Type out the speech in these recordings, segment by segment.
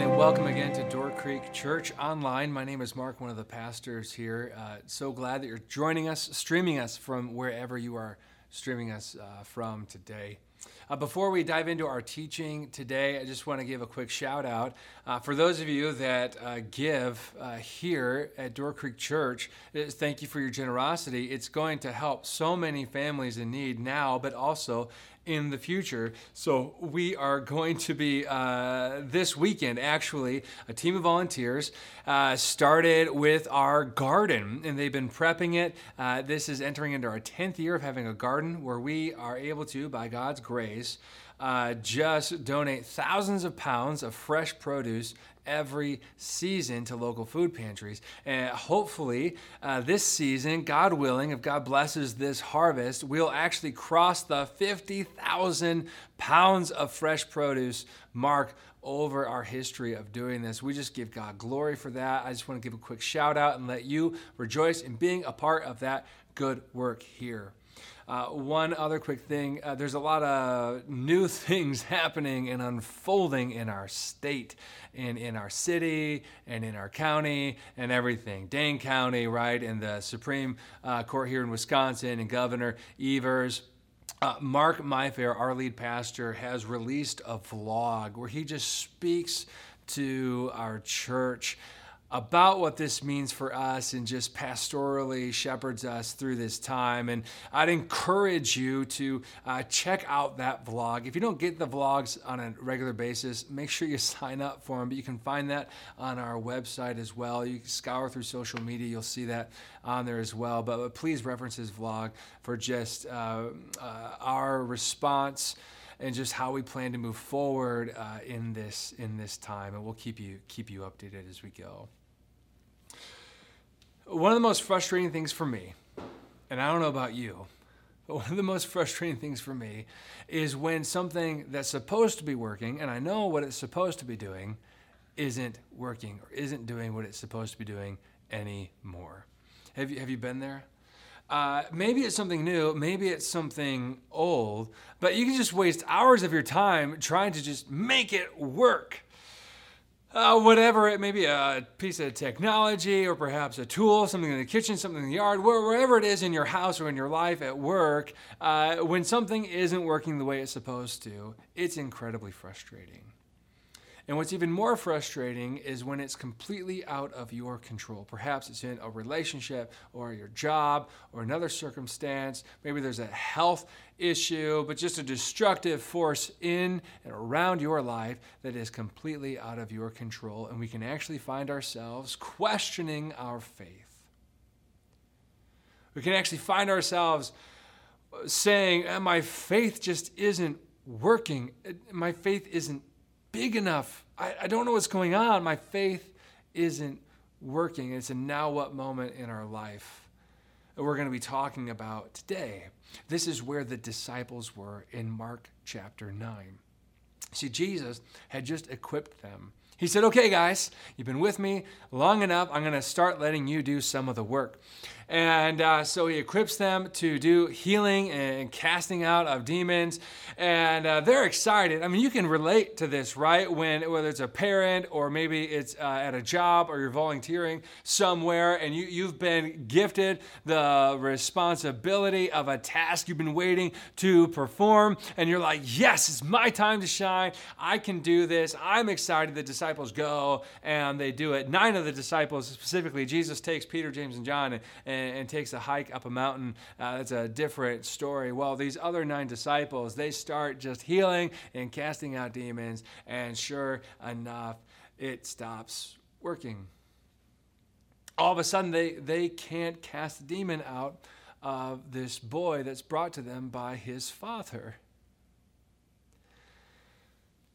and welcome again to Door Creek Church Online. My name is Mark, one of the pastors here. Uh, so glad that you're joining us, streaming us from wherever you are streaming us uh, from today. Uh, before we dive into our teaching today, I just want to give a quick shout out. Uh, for those of you that uh, give uh, here at Door Creek Church, thank you for your generosity. It's going to help so many families in need now, but also in the future. So, we are going to be uh, this weekend, actually, a team of volunteers uh, started with our garden, and they've been prepping it. Uh, this is entering into our 10th year of having a garden where we are able to, by God's grace, uh, just donate thousands of pounds of fresh produce every season to local food pantries. And hopefully, uh, this season, God willing, if God blesses this harvest, we'll actually cross the 50,000 pounds of fresh produce mark over our history of doing this. We just give God glory for that. I just want to give a quick shout out and let you rejoice in being a part of that good work here. Uh, one other quick thing uh, there's a lot of new things happening and unfolding in our state and in our city and in our county and everything. Dane County, right, and the Supreme uh, Court here in Wisconsin, and Governor Evers. Uh, Mark Myfair, our lead pastor, has released a vlog where he just speaks to our church about what this means for us and just pastorally shepherds us through this time. And I'd encourage you to uh, check out that vlog. If you don't get the vlogs on a regular basis, make sure you sign up for them. But you can find that on our website as well. You can scour through social media, you'll see that on there as well. But, but please reference this vlog for just uh, uh, our response and just how we plan to move forward uh, in this in this time and we'll keep you keep you updated as we go one of the most frustrating things for me, and I don't know about you, but one of the most frustrating things for me is when something that's supposed to be working, and I know what it's supposed to be doing, isn't working or isn't doing what it's supposed to be doing anymore. Have you, have you been there? Uh, maybe it's something new, maybe it's something old, but you can just waste hours of your time trying to just make it work uh, whatever it may be, a piece of technology or perhaps a tool, something in the kitchen, something in the yard, wherever it is in your house or in your life at work, uh, when something isn't working the way it's supposed to, it's incredibly frustrating. And what's even more frustrating is when it's completely out of your control. Perhaps it's in a relationship or your job or another circumstance. Maybe there's a health issue, but just a destructive force in and around your life that is completely out of your control. And we can actually find ourselves questioning our faith. We can actually find ourselves saying, uh, My faith just isn't working. Uh, my faith isn't big enough. I, I don't know what's going on. My faith isn't working. It's a now what moment in our life that we're going to be talking about today. This is where the disciples were in Mark chapter 9. See, Jesus had just equipped them. He said, Okay, guys, you've been with me long enough. I'm going to start letting you do some of the work. And uh, so he equips them to do healing and casting out of demons. And uh, they're excited. I mean, you can relate to this, right? When whether it's a parent or maybe it's uh, at a job or you're volunteering somewhere and you, you've been gifted the responsibility of a task you've been waiting to perform. And you're like, yes, it's my time to shine. I can do this. I'm excited. The disciples go and they do it. Nine of the disciples, specifically, Jesus takes Peter, James, and John and, and and, takes a hike up a mountain. Uh, that's a different story. Well, these other nine disciples, they start just healing and casting out demons, and sure enough, it stops working. All of a sudden, they, they can't cast the demon out of this boy that's brought to them by his father.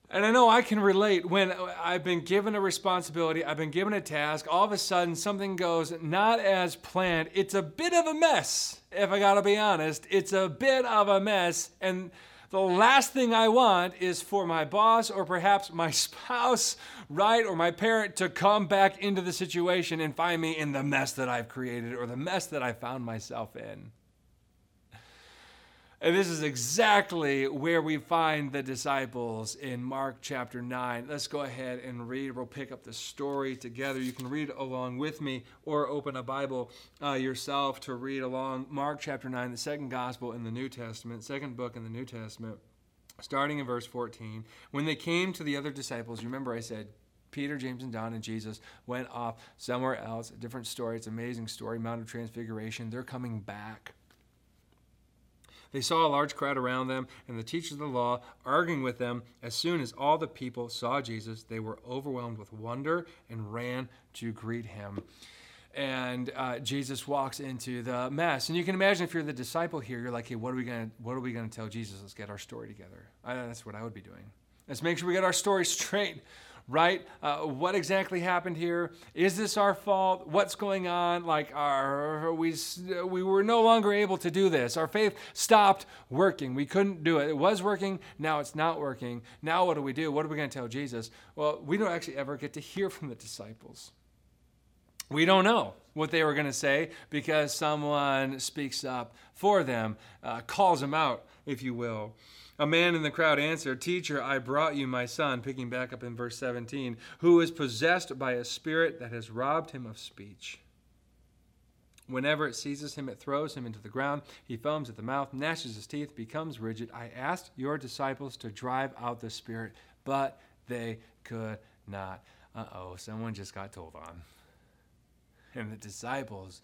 And I know I can relate when I've been given a responsibility, I've been given a task, all of a sudden something goes not as planned. It's a bit of a mess, if I gotta be honest. It's a bit of a mess. And the last thing I want is for my boss or perhaps my spouse, right, or my parent to come back into the situation and find me in the mess that I've created or the mess that I found myself in. And this is exactly where we find the disciples in Mark chapter 9. Let's go ahead and read. We'll pick up the story together. You can read along with me or open a Bible uh, yourself to read along. Mark chapter 9, the second gospel in the New Testament, second book in the New Testament, starting in verse 14. When they came to the other disciples, remember I said, Peter, James, and John and Jesus went off somewhere else. A different story. It's an amazing story. Mount of Transfiguration. They're coming back. They saw a large crowd around them and the teachers of the law arguing with them. As soon as all the people saw Jesus, they were overwhelmed with wonder and ran to greet him. And uh, Jesus walks into the mess, and you can imagine if you're the disciple here, you're like, "Hey, what are we gonna, what are we gonna tell Jesus? Let's get our story together." I, that's what I would be doing. Let's make sure we get our story straight right? Uh, what exactly happened here? Is this our fault? What's going on? Like, are we we were no longer able to do this. Our faith stopped working. We couldn't do it. It was working. Now it's not working. Now what do we do? What are we going to tell Jesus? Well, we don't actually ever get to hear from the disciples. We don't know what they were going to say because someone speaks up for them, uh, calls them out, if you will. A man in the crowd answered, Teacher, I brought you my son, picking back up in verse 17, who is possessed by a spirit that has robbed him of speech. Whenever it seizes him, it throws him into the ground. He foams at the mouth, gnashes his teeth, becomes rigid. I asked your disciples to drive out the spirit, but they could not. Uh oh, someone just got told on. And the disciples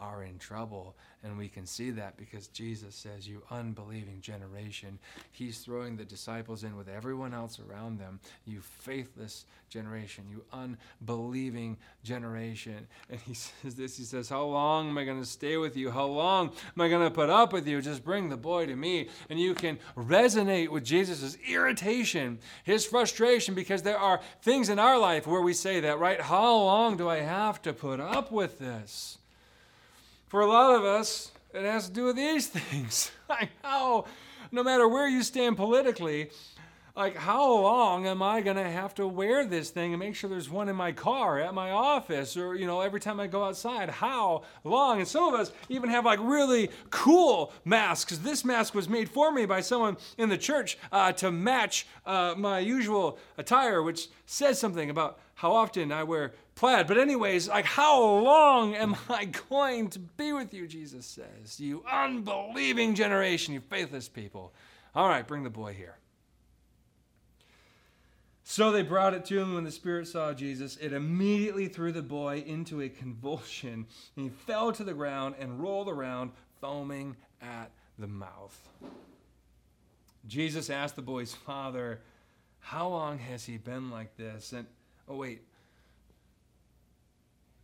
are in trouble. And we can see that because Jesus says, You unbelieving generation. He's throwing the disciples in with everyone else around them. You faithless generation, you unbelieving generation. And he says this He says, How long am I going to stay with you? How long am I going to put up with you? Just bring the boy to me. And you can resonate with Jesus' irritation, his frustration, because there are things in our life where we say that, right? How long do I have to put up with this? For a lot of us, it has to do with these things. like how, no matter where you stand politically, like how long am I going to have to wear this thing and make sure there's one in my car, at my office, or you know every time I go outside? How long? And some of us even have like really cool masks. This mask was made for me by someone in the church uh, to match uh, my usual attire, which says something about how often I wear plaid. But, anyways, like, how long am I going to be with you, Jesus says? You unbelieving generation, you faithless people. All right, bring the boy here. So they brought it to him when the Spirit saw Jesus. It immediately threw the boy into a convulsion, and he fell to the ground and rolled around, foaming at the mouth. Jesus asked the boy's father, How long has he been like this? And, oh, wait,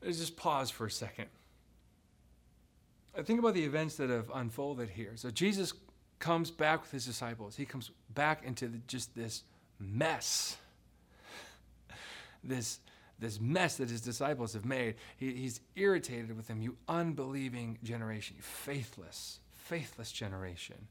Let's just pause for a second. I think about the events that have unfolded here. So Jesus comes back with his disciples. He comes back into the, just this mess. this, this mess that his disciples have made. He, he's irritated with them, you unbelieving generation, you faithless, faithless generation.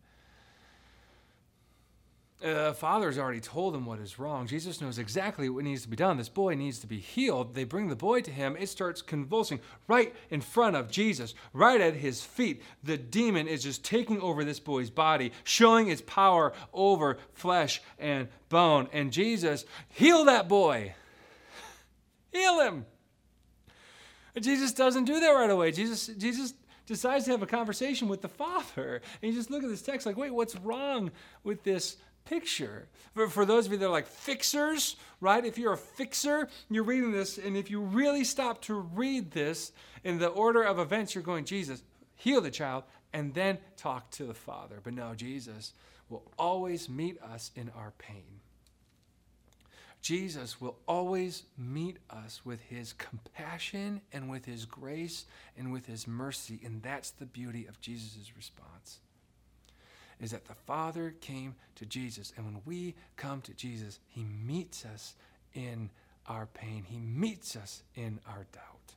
Uh, father's already told him what is wrong. Jesus knows exactly what needs to be done. This boy needs to be healed. They bring the boy to him. It starts convulsing right in front of Jesus, right at his feet. The demon is just taking over this boy's body, showing its power over flesh and bone. And Jesus, heal that boy. Heal him. Jesus doesn't do that right away. Jesus, Jesus decides to have a conversation with the Father. And you just look at this text like, wait, what's wrong with this picture. For, for those of you that are like fixers, right? If you're a fixer, you're reading this, and if you really stop to read this in the order of events, you're going, Jesus, heal the child, and then talk to the Father. But no, Jesus will always meet us in our pain. Jesus will always meet us with his compassion and with his grace and with his mercy. And that's the beauty of Jesus' response is that the Father came to Jesus. And when we come to Jesus, He meets us in our pain, He meets us in our doubt.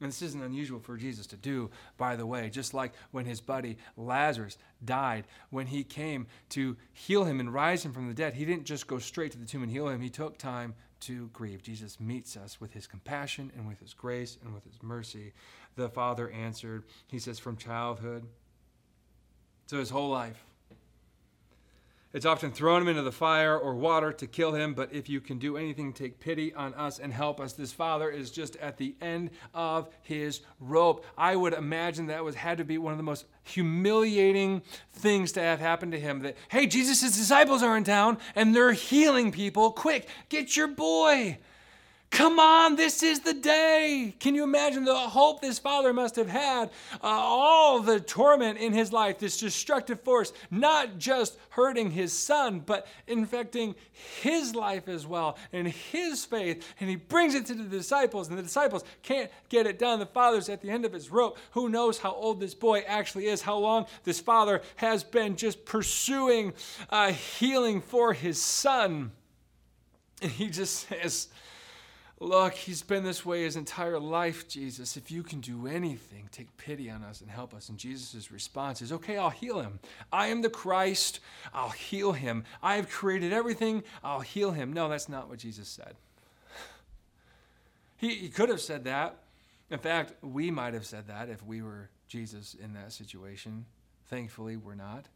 And this isn't unusual for Jesus to do, by the way, just like when his buddy Lazarus died, when he came to heal him and rise him from the dead, he didn't just go straight to the tomb and heal him, he took time to grieve. Jesus meets us with his compassion and with his grace and with his mercy. The Father answered, He says, From childhood, So his whole life. It's often thrown him into the fire or water to kill him, but if you can do anything, take pity on us and help us. This father is just at the end of his rope. I would imagine that was had to be one of the most humiliating things to have happened to him. That, hey, Jesus' disciples are in town and they're healing people. Quick, get your boy. Come on, this is the day. Can you imagine the hope this father must have had? Uh, all the torment in his life, this destructive force, not just hurting his son, but infecting his life as well and his faith. And he brings it to the disciples, and the disciples can't get it done. The father's at the end of his rope. Who knows how old this boy actually is, how long this father has been just pursuing uh, healing for his son. And he just says, Look, he's been this way his entire life, Jesus. If you can do anything, take pity on us and help us. And Jesus' response is, Okay, I'll heal him. I am the Christ. I'll heal him. I have created everything. I'll heal him. No, that's not what Jesus said. He, he could have said that. In fact, we might have said that if we were Jesus in that situation. Thankfully, we're not.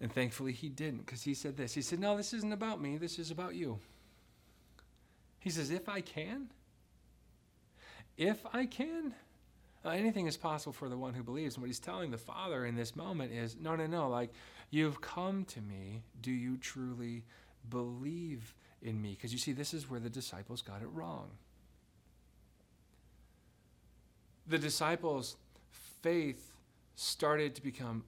And thankfully, he didn't because he said this. He said, No, this isn't about me. This is about you. He says, If I can, if I can, uh, anything is possible for the one who believes. And what he's telling the Father in this moment is, No, no, no. Like, you've come to me. Do you truly believe in me? Because you see, this is where the disciples got it wrong. The disciples' faith started to become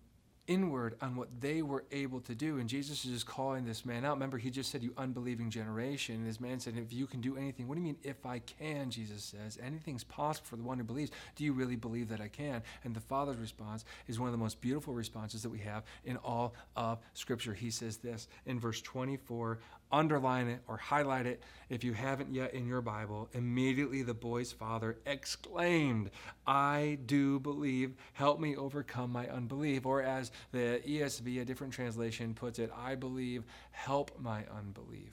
inward on what they were able to do. And Jesus is just calling this man out. Remember, he just said, You unbelieving generation. And this man said, If you can do anything, what do you mean, if I can? Jesus says, Anything's possible for the one who believes. Do you really believe that I can? And the Father's response is one of the most beautiful responses that we have in all of Scripture. He says this in verse 24 underline it or highlight it if you haven't yet in your Bible. Immediately the boy's father exclaimed, I do believe, help me overcome my unbelief. Or as the ESV, a different translation, puts it, I believe, help my unbelief.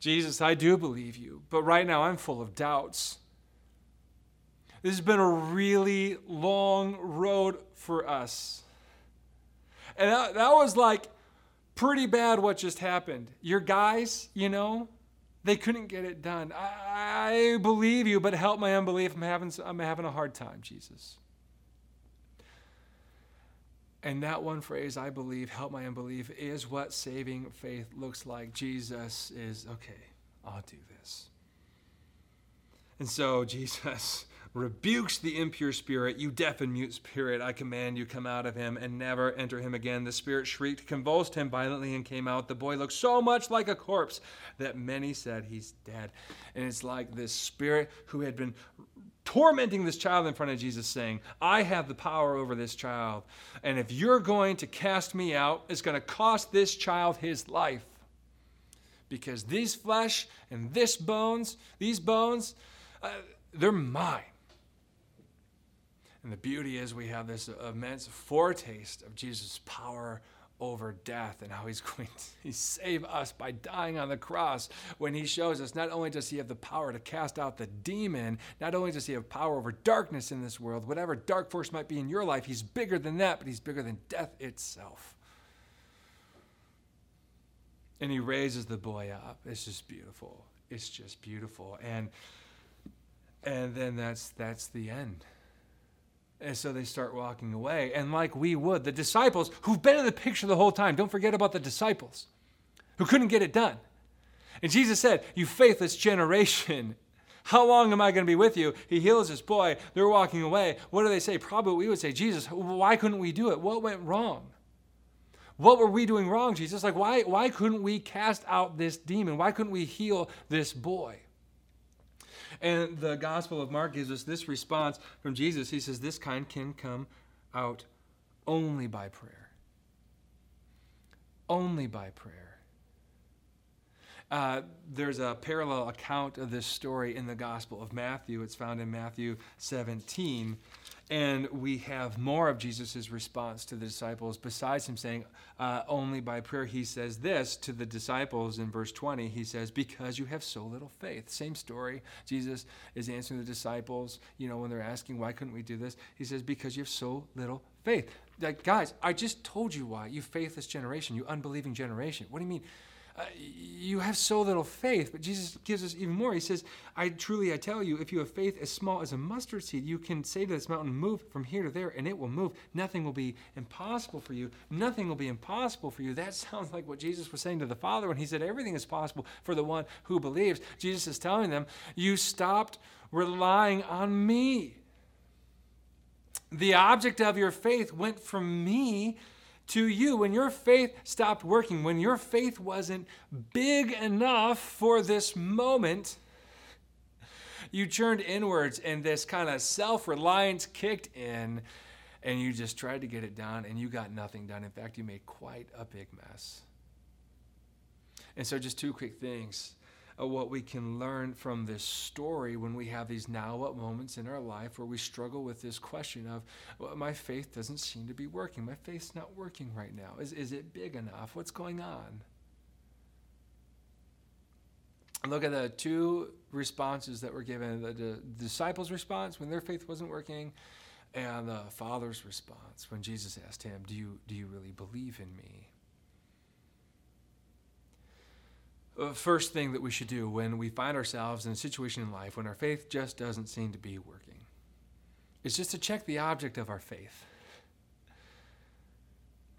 Jesus, I do believe you, but right now I'm full of doubts. This has been a really long road for us. And that, that was like pretty bad what just happened. Your guys, you know, they couldn't get it done. I, I believe you, but help my unbelief. I'm having, I'm having a hard time, Jesus. And that one phrase, I believe, help my unbelief, is what saving faith looks like. Jesus is, okay, I'll do this. And so Jesus rebukes the impure spirit. You deaf and mute spirit, I command you, come out of him and never enter him again. The spirit shrieked, convulsed him violently, and came out. The boy looked so much like a corpse that many said he's dead. And it's like this spirit who had been tormenting this child in front of Jesus, saying, I have the power over this child. And if you're going to cast me out, it's going to cost this child his life. Because these flesh and this bones, these bones, uh, they're mine. And the beauty is we have this immense foretaste of Jesus' power over death and how he's going to save us by dying on the cross when he shows us not only does he have the power to cast out the demon, not only does he have power over darkness in this world, whatever dark force might be in your life, he's bigger than that, but he's bigger than death itself. And he raises the boy up. It's just beautiful. It's just beautiful. And and then that's that's the end. And so they start walking away. And like we would, the disciples who've been in the picture the whole time, don't forget about the disciples who couldn't get it done. And Jesus said, You faithless generation, how long am I going to be with you? He heals this boy. They're walking away. What do they say? Probably we would say, Jesus, why couldn't we do it? What went wrong? What were we doing wrong, Jesus? Like, why, why couldn't we cast out this demon? Why couldn't we heal this boy? And the Gospel of Mark gives us this response from Jesus. He says, This kind can come out only by prayer. Only by prayer. Uh, there's a parallel account of this story in the Gospel of Matthew. It's found in Matthew 17. And we have more of Jesus' response to the disciples besides him saying, uh, only by prayer. He says this to the disciples in verse 20. He says, Because you have so little faith. Same story. Jesus is answering the disciples, you know, when they're asking, Why couldn't we do this? He says, Because you have so little faith. Like, guys, I just told you why. You faithless generation, you unbelieving generation. What do you mean? Uh, you have so little faith. But Jesus gives us even more. He says, I truly, I tell you, if you have faith as small as a mustard seed, you can say to this mountain, move from here to there, and it will move. Nothing will be impossible for you. Nothing will be impossible for you. That sounds like what Jesus was saying to the Father when he said, everything is possible for the one who believes. Jesus is telling them, you stopped relying on me. The object of your faith went from me to you when your faith stopped working, when your faith wasn't big enough for this moment, you turned inwards and this kind of self reliance kicked in and you just tried to get it done and you got nothing done. In fact, you made quite a big mess. And so, just two quick things what we can learn from this story when we have these now what moments in our life where we struggle with this question of well, my faith doesn't seem to be working. My faith's not working right now. Is, is it big enough? What's going on? Look at the two responses that were given the, the disciples response when their faith wasn't working and the father's response when jesus asked him do you do you really believe in me Uh, Uh, first thing that we should do when we find ourselves in a situation in life when our faith just doesn't seem to be working is just to check the object of our faith.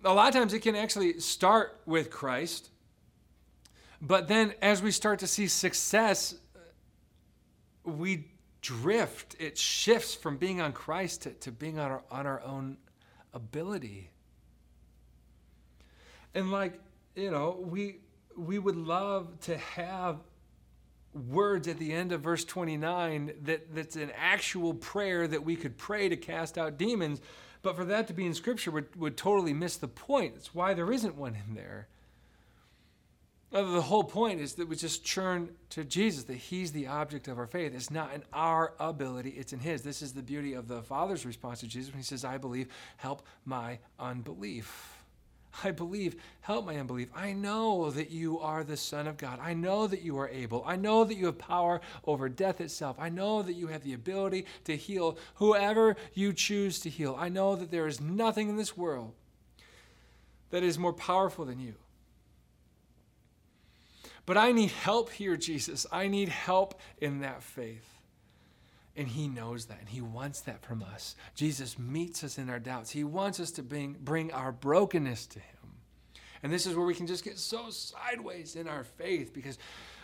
A lot of times it can actually start with Christ, but then as we start to see success, we drift. It shifts from being on Christ to, to being on our, on our own ability. And like, you know, we we would love to have words at the end of verse 29 that, that's an actual prayer that we could pray to cast out demons. But for that to be in Scripture would, would totally miss the point. That's why there isn't one in there. Uh, the whole point is that we just turn to Jesus, that He's the object of our faith. It's not in our ability, it's in His. This is the beauty of the Father's response to Jesus when He says, I believe, help my unbelief. I believe, help my unbelief. I know that you are the Son of God. I know that you are able. I know that you have power over death itself. I know that you have the ability to heal whoever you choose to heal. I know that there is nothing in this world that is more powerful than you. But I need help here, Jesus. I need help in that faith. And he knows that, and he wants that from us. Jesus meets us in our doubts. He wants us to bring, bring our brokenness to him. And this is where we can just get so sideways in our faith because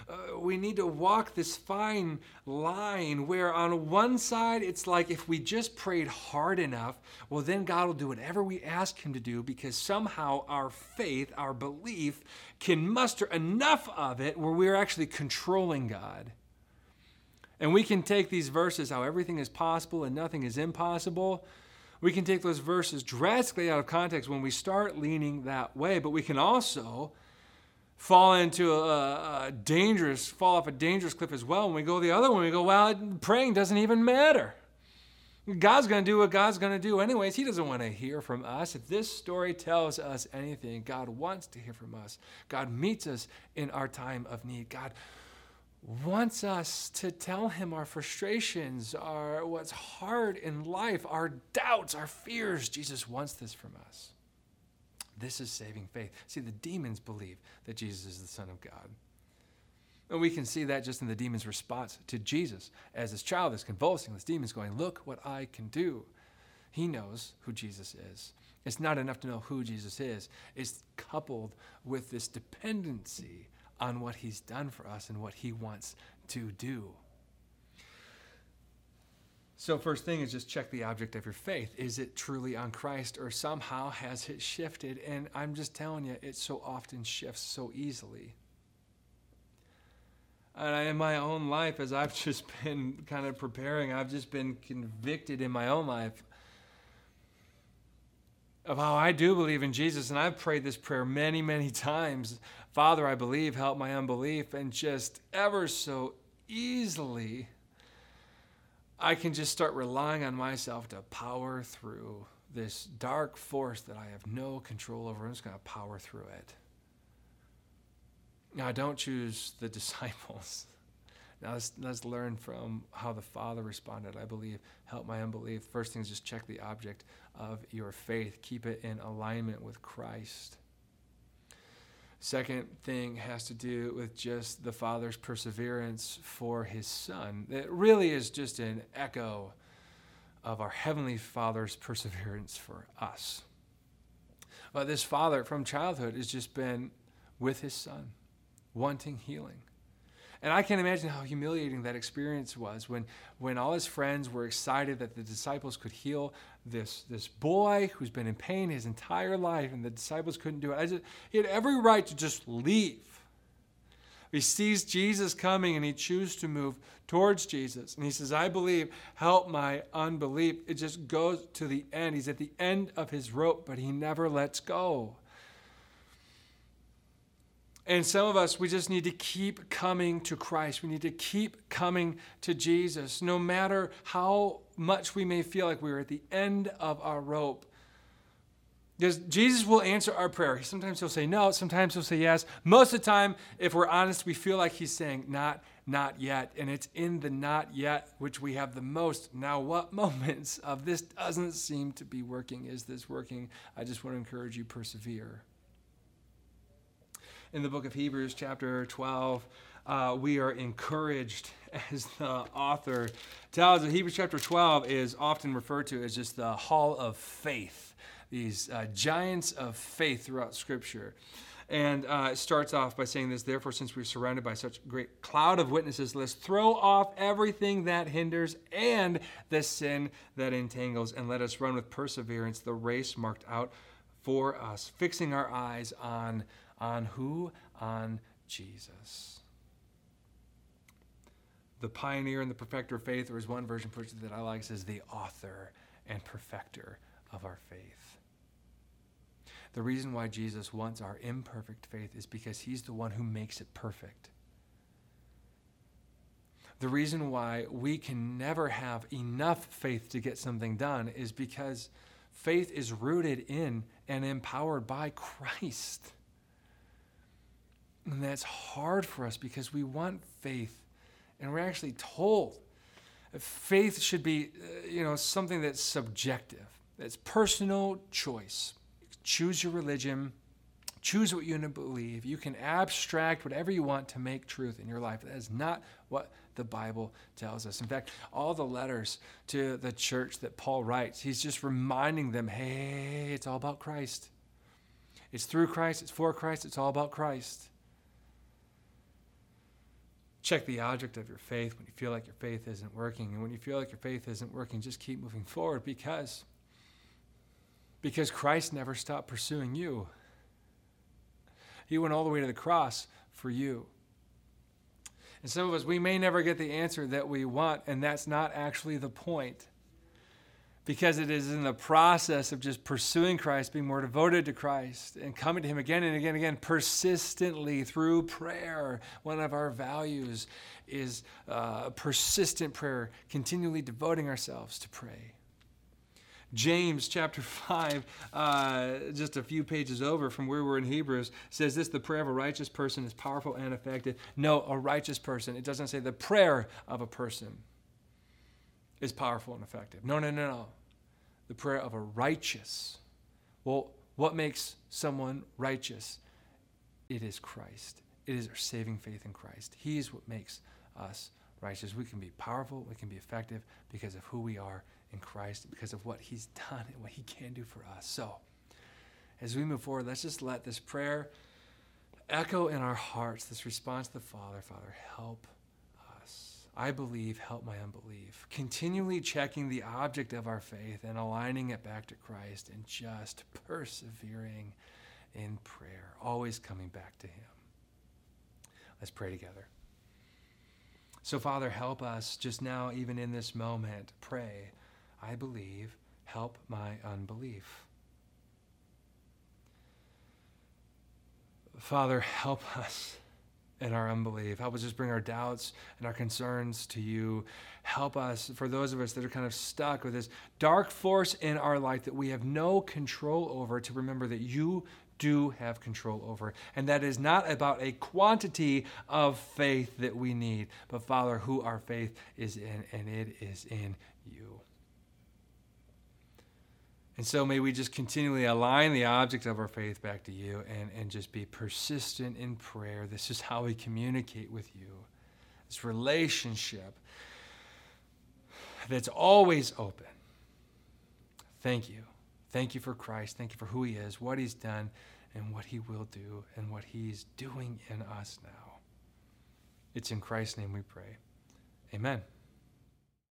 uh, we need to walk this fine line where on one side it's like if we just prayed hard enough, well, then God will do whatever we ask Him to do because somehow our faith, our belief, can muster enough of it where we're actually controlling God. And we can take these verses, how everything is possible and nothing is impossible. We can take those verses drastically out of context when we start leaning that way, but we can also fall into a, a dangerous, fall off a dangerous cliff as well. When we go the other way, we go, well, praying doesn't even matter. God's going to do what God's going to do anyways. He doesn't want to hear from us. If this story tells us anything, God wants to hear from us. God meets us in our time of need. God wants us to tell him our frustrations, our what's hard in life, our doubts, our fears. Jesus wants this from us. This is saving faith. See, the demons believe that Jesus is the Son of God. And we can see that just in the demon's response to Jesus as this child is convulsing, this demon's going, Look what I can do. He knows who Jesus is. It's not enough to know who Jesus is, it's coupled with this dependency on what he's done for us and what he wants to do. So, first thing is just check the object of your faith. Is it truly on Christ or somehow has it shifted? And I'm just telling you, it so often shifts so easily. And in my own life, as I've just been kind of preparing, I've just been convicted in my own life of how I do believe in Jesus. And I've prayed this prayer many, many times Father, I believe, help my unbelief. And just ever so easily, I can just start relying on myself to power through this dark force that I have no control over. I'm just going to power through it. Now, I don't choose the disciples. Now, let's, let's learn from how the Father responded. I believe, help my unbelief. First thing is just check the object of your faith, keep it in alignment with Christ. Second thing has to do with just the Father's perseverance for his Son. It really is just an echo of our Heavenly Father's perseverance for us. But this Father from childhood has just been with his Son, wanting healing. And I can't imagine how humiliating that experience was when, when all his friends were excited that the disciples could heal this, this boy who's been in pain his entire life, and the disciples couldn't do it. Just, he had every right to just leave. He sees Jesus coming and he chooses to move towards Jesus. And he says, I believe, help my unbelief. It just goes to the end. He's at the end of his rope, but he never lets go. And some of us, we just need to keep coming to Christ. We need to keep coming to Jesus, no matter how much we may feel like we're at the end of our rope. Because Jesus will answer our prayer. Sometimes he'll say no, sometimes he'll say yes. Most of the time, if we're honest, we feel like he's saying not, not yet. And it's in the not yet which we have the most. Now, what moments of this doesn't seem to be working? Is this working? I just want to encourage you, persevere in the book of Hebrews, chapter 12, uh, we are encouraged, as the author tells us. Hebrews chapter 12 is often referred to as just the hall of faith, these uh, giants of faith throughout Scripture. And uh, it starts off by saying this Therefore, since we're surrounded by such a great cloud of witnesses, let's throw off everything that hinders and the sin that entangles, and let us run with perseverance the race marked out for us, fixing our eyes on on who? On Jesus. The pioneer and the perfecter of faith, or as one version puts it that I like, says the author and perfecter of our faith. The reason why Jesus wants our imperfect faith is because he's the one who makes it perfect. The reason why we can never have enough faith to get something done is because faith is rooted in and empowered by Christ. And that's hard for us because we want faith. And we're actually told faith should be, uh, you know, something that's subjective. That's personal choice. Choose your religion. Choose what you believe. You can abstract whatever you want to make truth in your life. That is not what the Bible tells us. In fact, all the letters to the church that Paul writes, he's just reminding them hey, it's all about Christ. It's through Christ, it's for Christ, it's all about Christ. Check the object of your faith when you feel like your faith isn't working. And when you feel like your faith isn't working, just keep moving forward because because Christ never stopped pursuing you. He went all the way to the cross for you. And some of us, we may never get the answer that we want, and that's not actually the point because it is in the process of just pursuing Christ, being more devoted to Christ, and coming to Him again and again and again, persistently through prayer. One of our values is uh, persistent prayer, continually devoting ourselves to pray. James chapter 5, uh, just a few pages over from where we're in Hebrews, says this the prayer of a righteous person is powerful and effective. No, a righteous person. It doesn't say the prayer of a person is powerful and effective. No, no, no, no. The prayer of a righteous. Well, what makes someone righteous? It is Christ. It is our saving faith in Christ. He is what makes us righteous. We can be powerful, we can be effective because of who we are in Christ, because of what He's done and what He can do for us. So, as we move forward, let's just let this prayer echo in our hearts, this response to the Father Father, help I believe, help my unbelief. Continually checking the object of our faith and aligning it back to Christ and just persevering in prayer, always coming back to Him. Let's pray together. So, Father, help us just now, even in this moment, pray, I believe, help my unbelief. Father, help us and our unbelief. Help us just bring our doubts and our concerns to you. Help us, for those of us that are kind of stuck with this dark force in our life that we have no control over, to remember that you do have control over. And that is not about a quantity of faith that we need, but Father, who our faith is in, and it is in you. And so may we just continually align the object of our faith back to you and, and just be persistent in prayer. This is how we communicate with you. This relationship that's always open. Thank you. Thank you for Christ. Thank you for who he is, what he's done, and what he will do, and what he's doing in us now. It's in Christ's name we pray. Amen.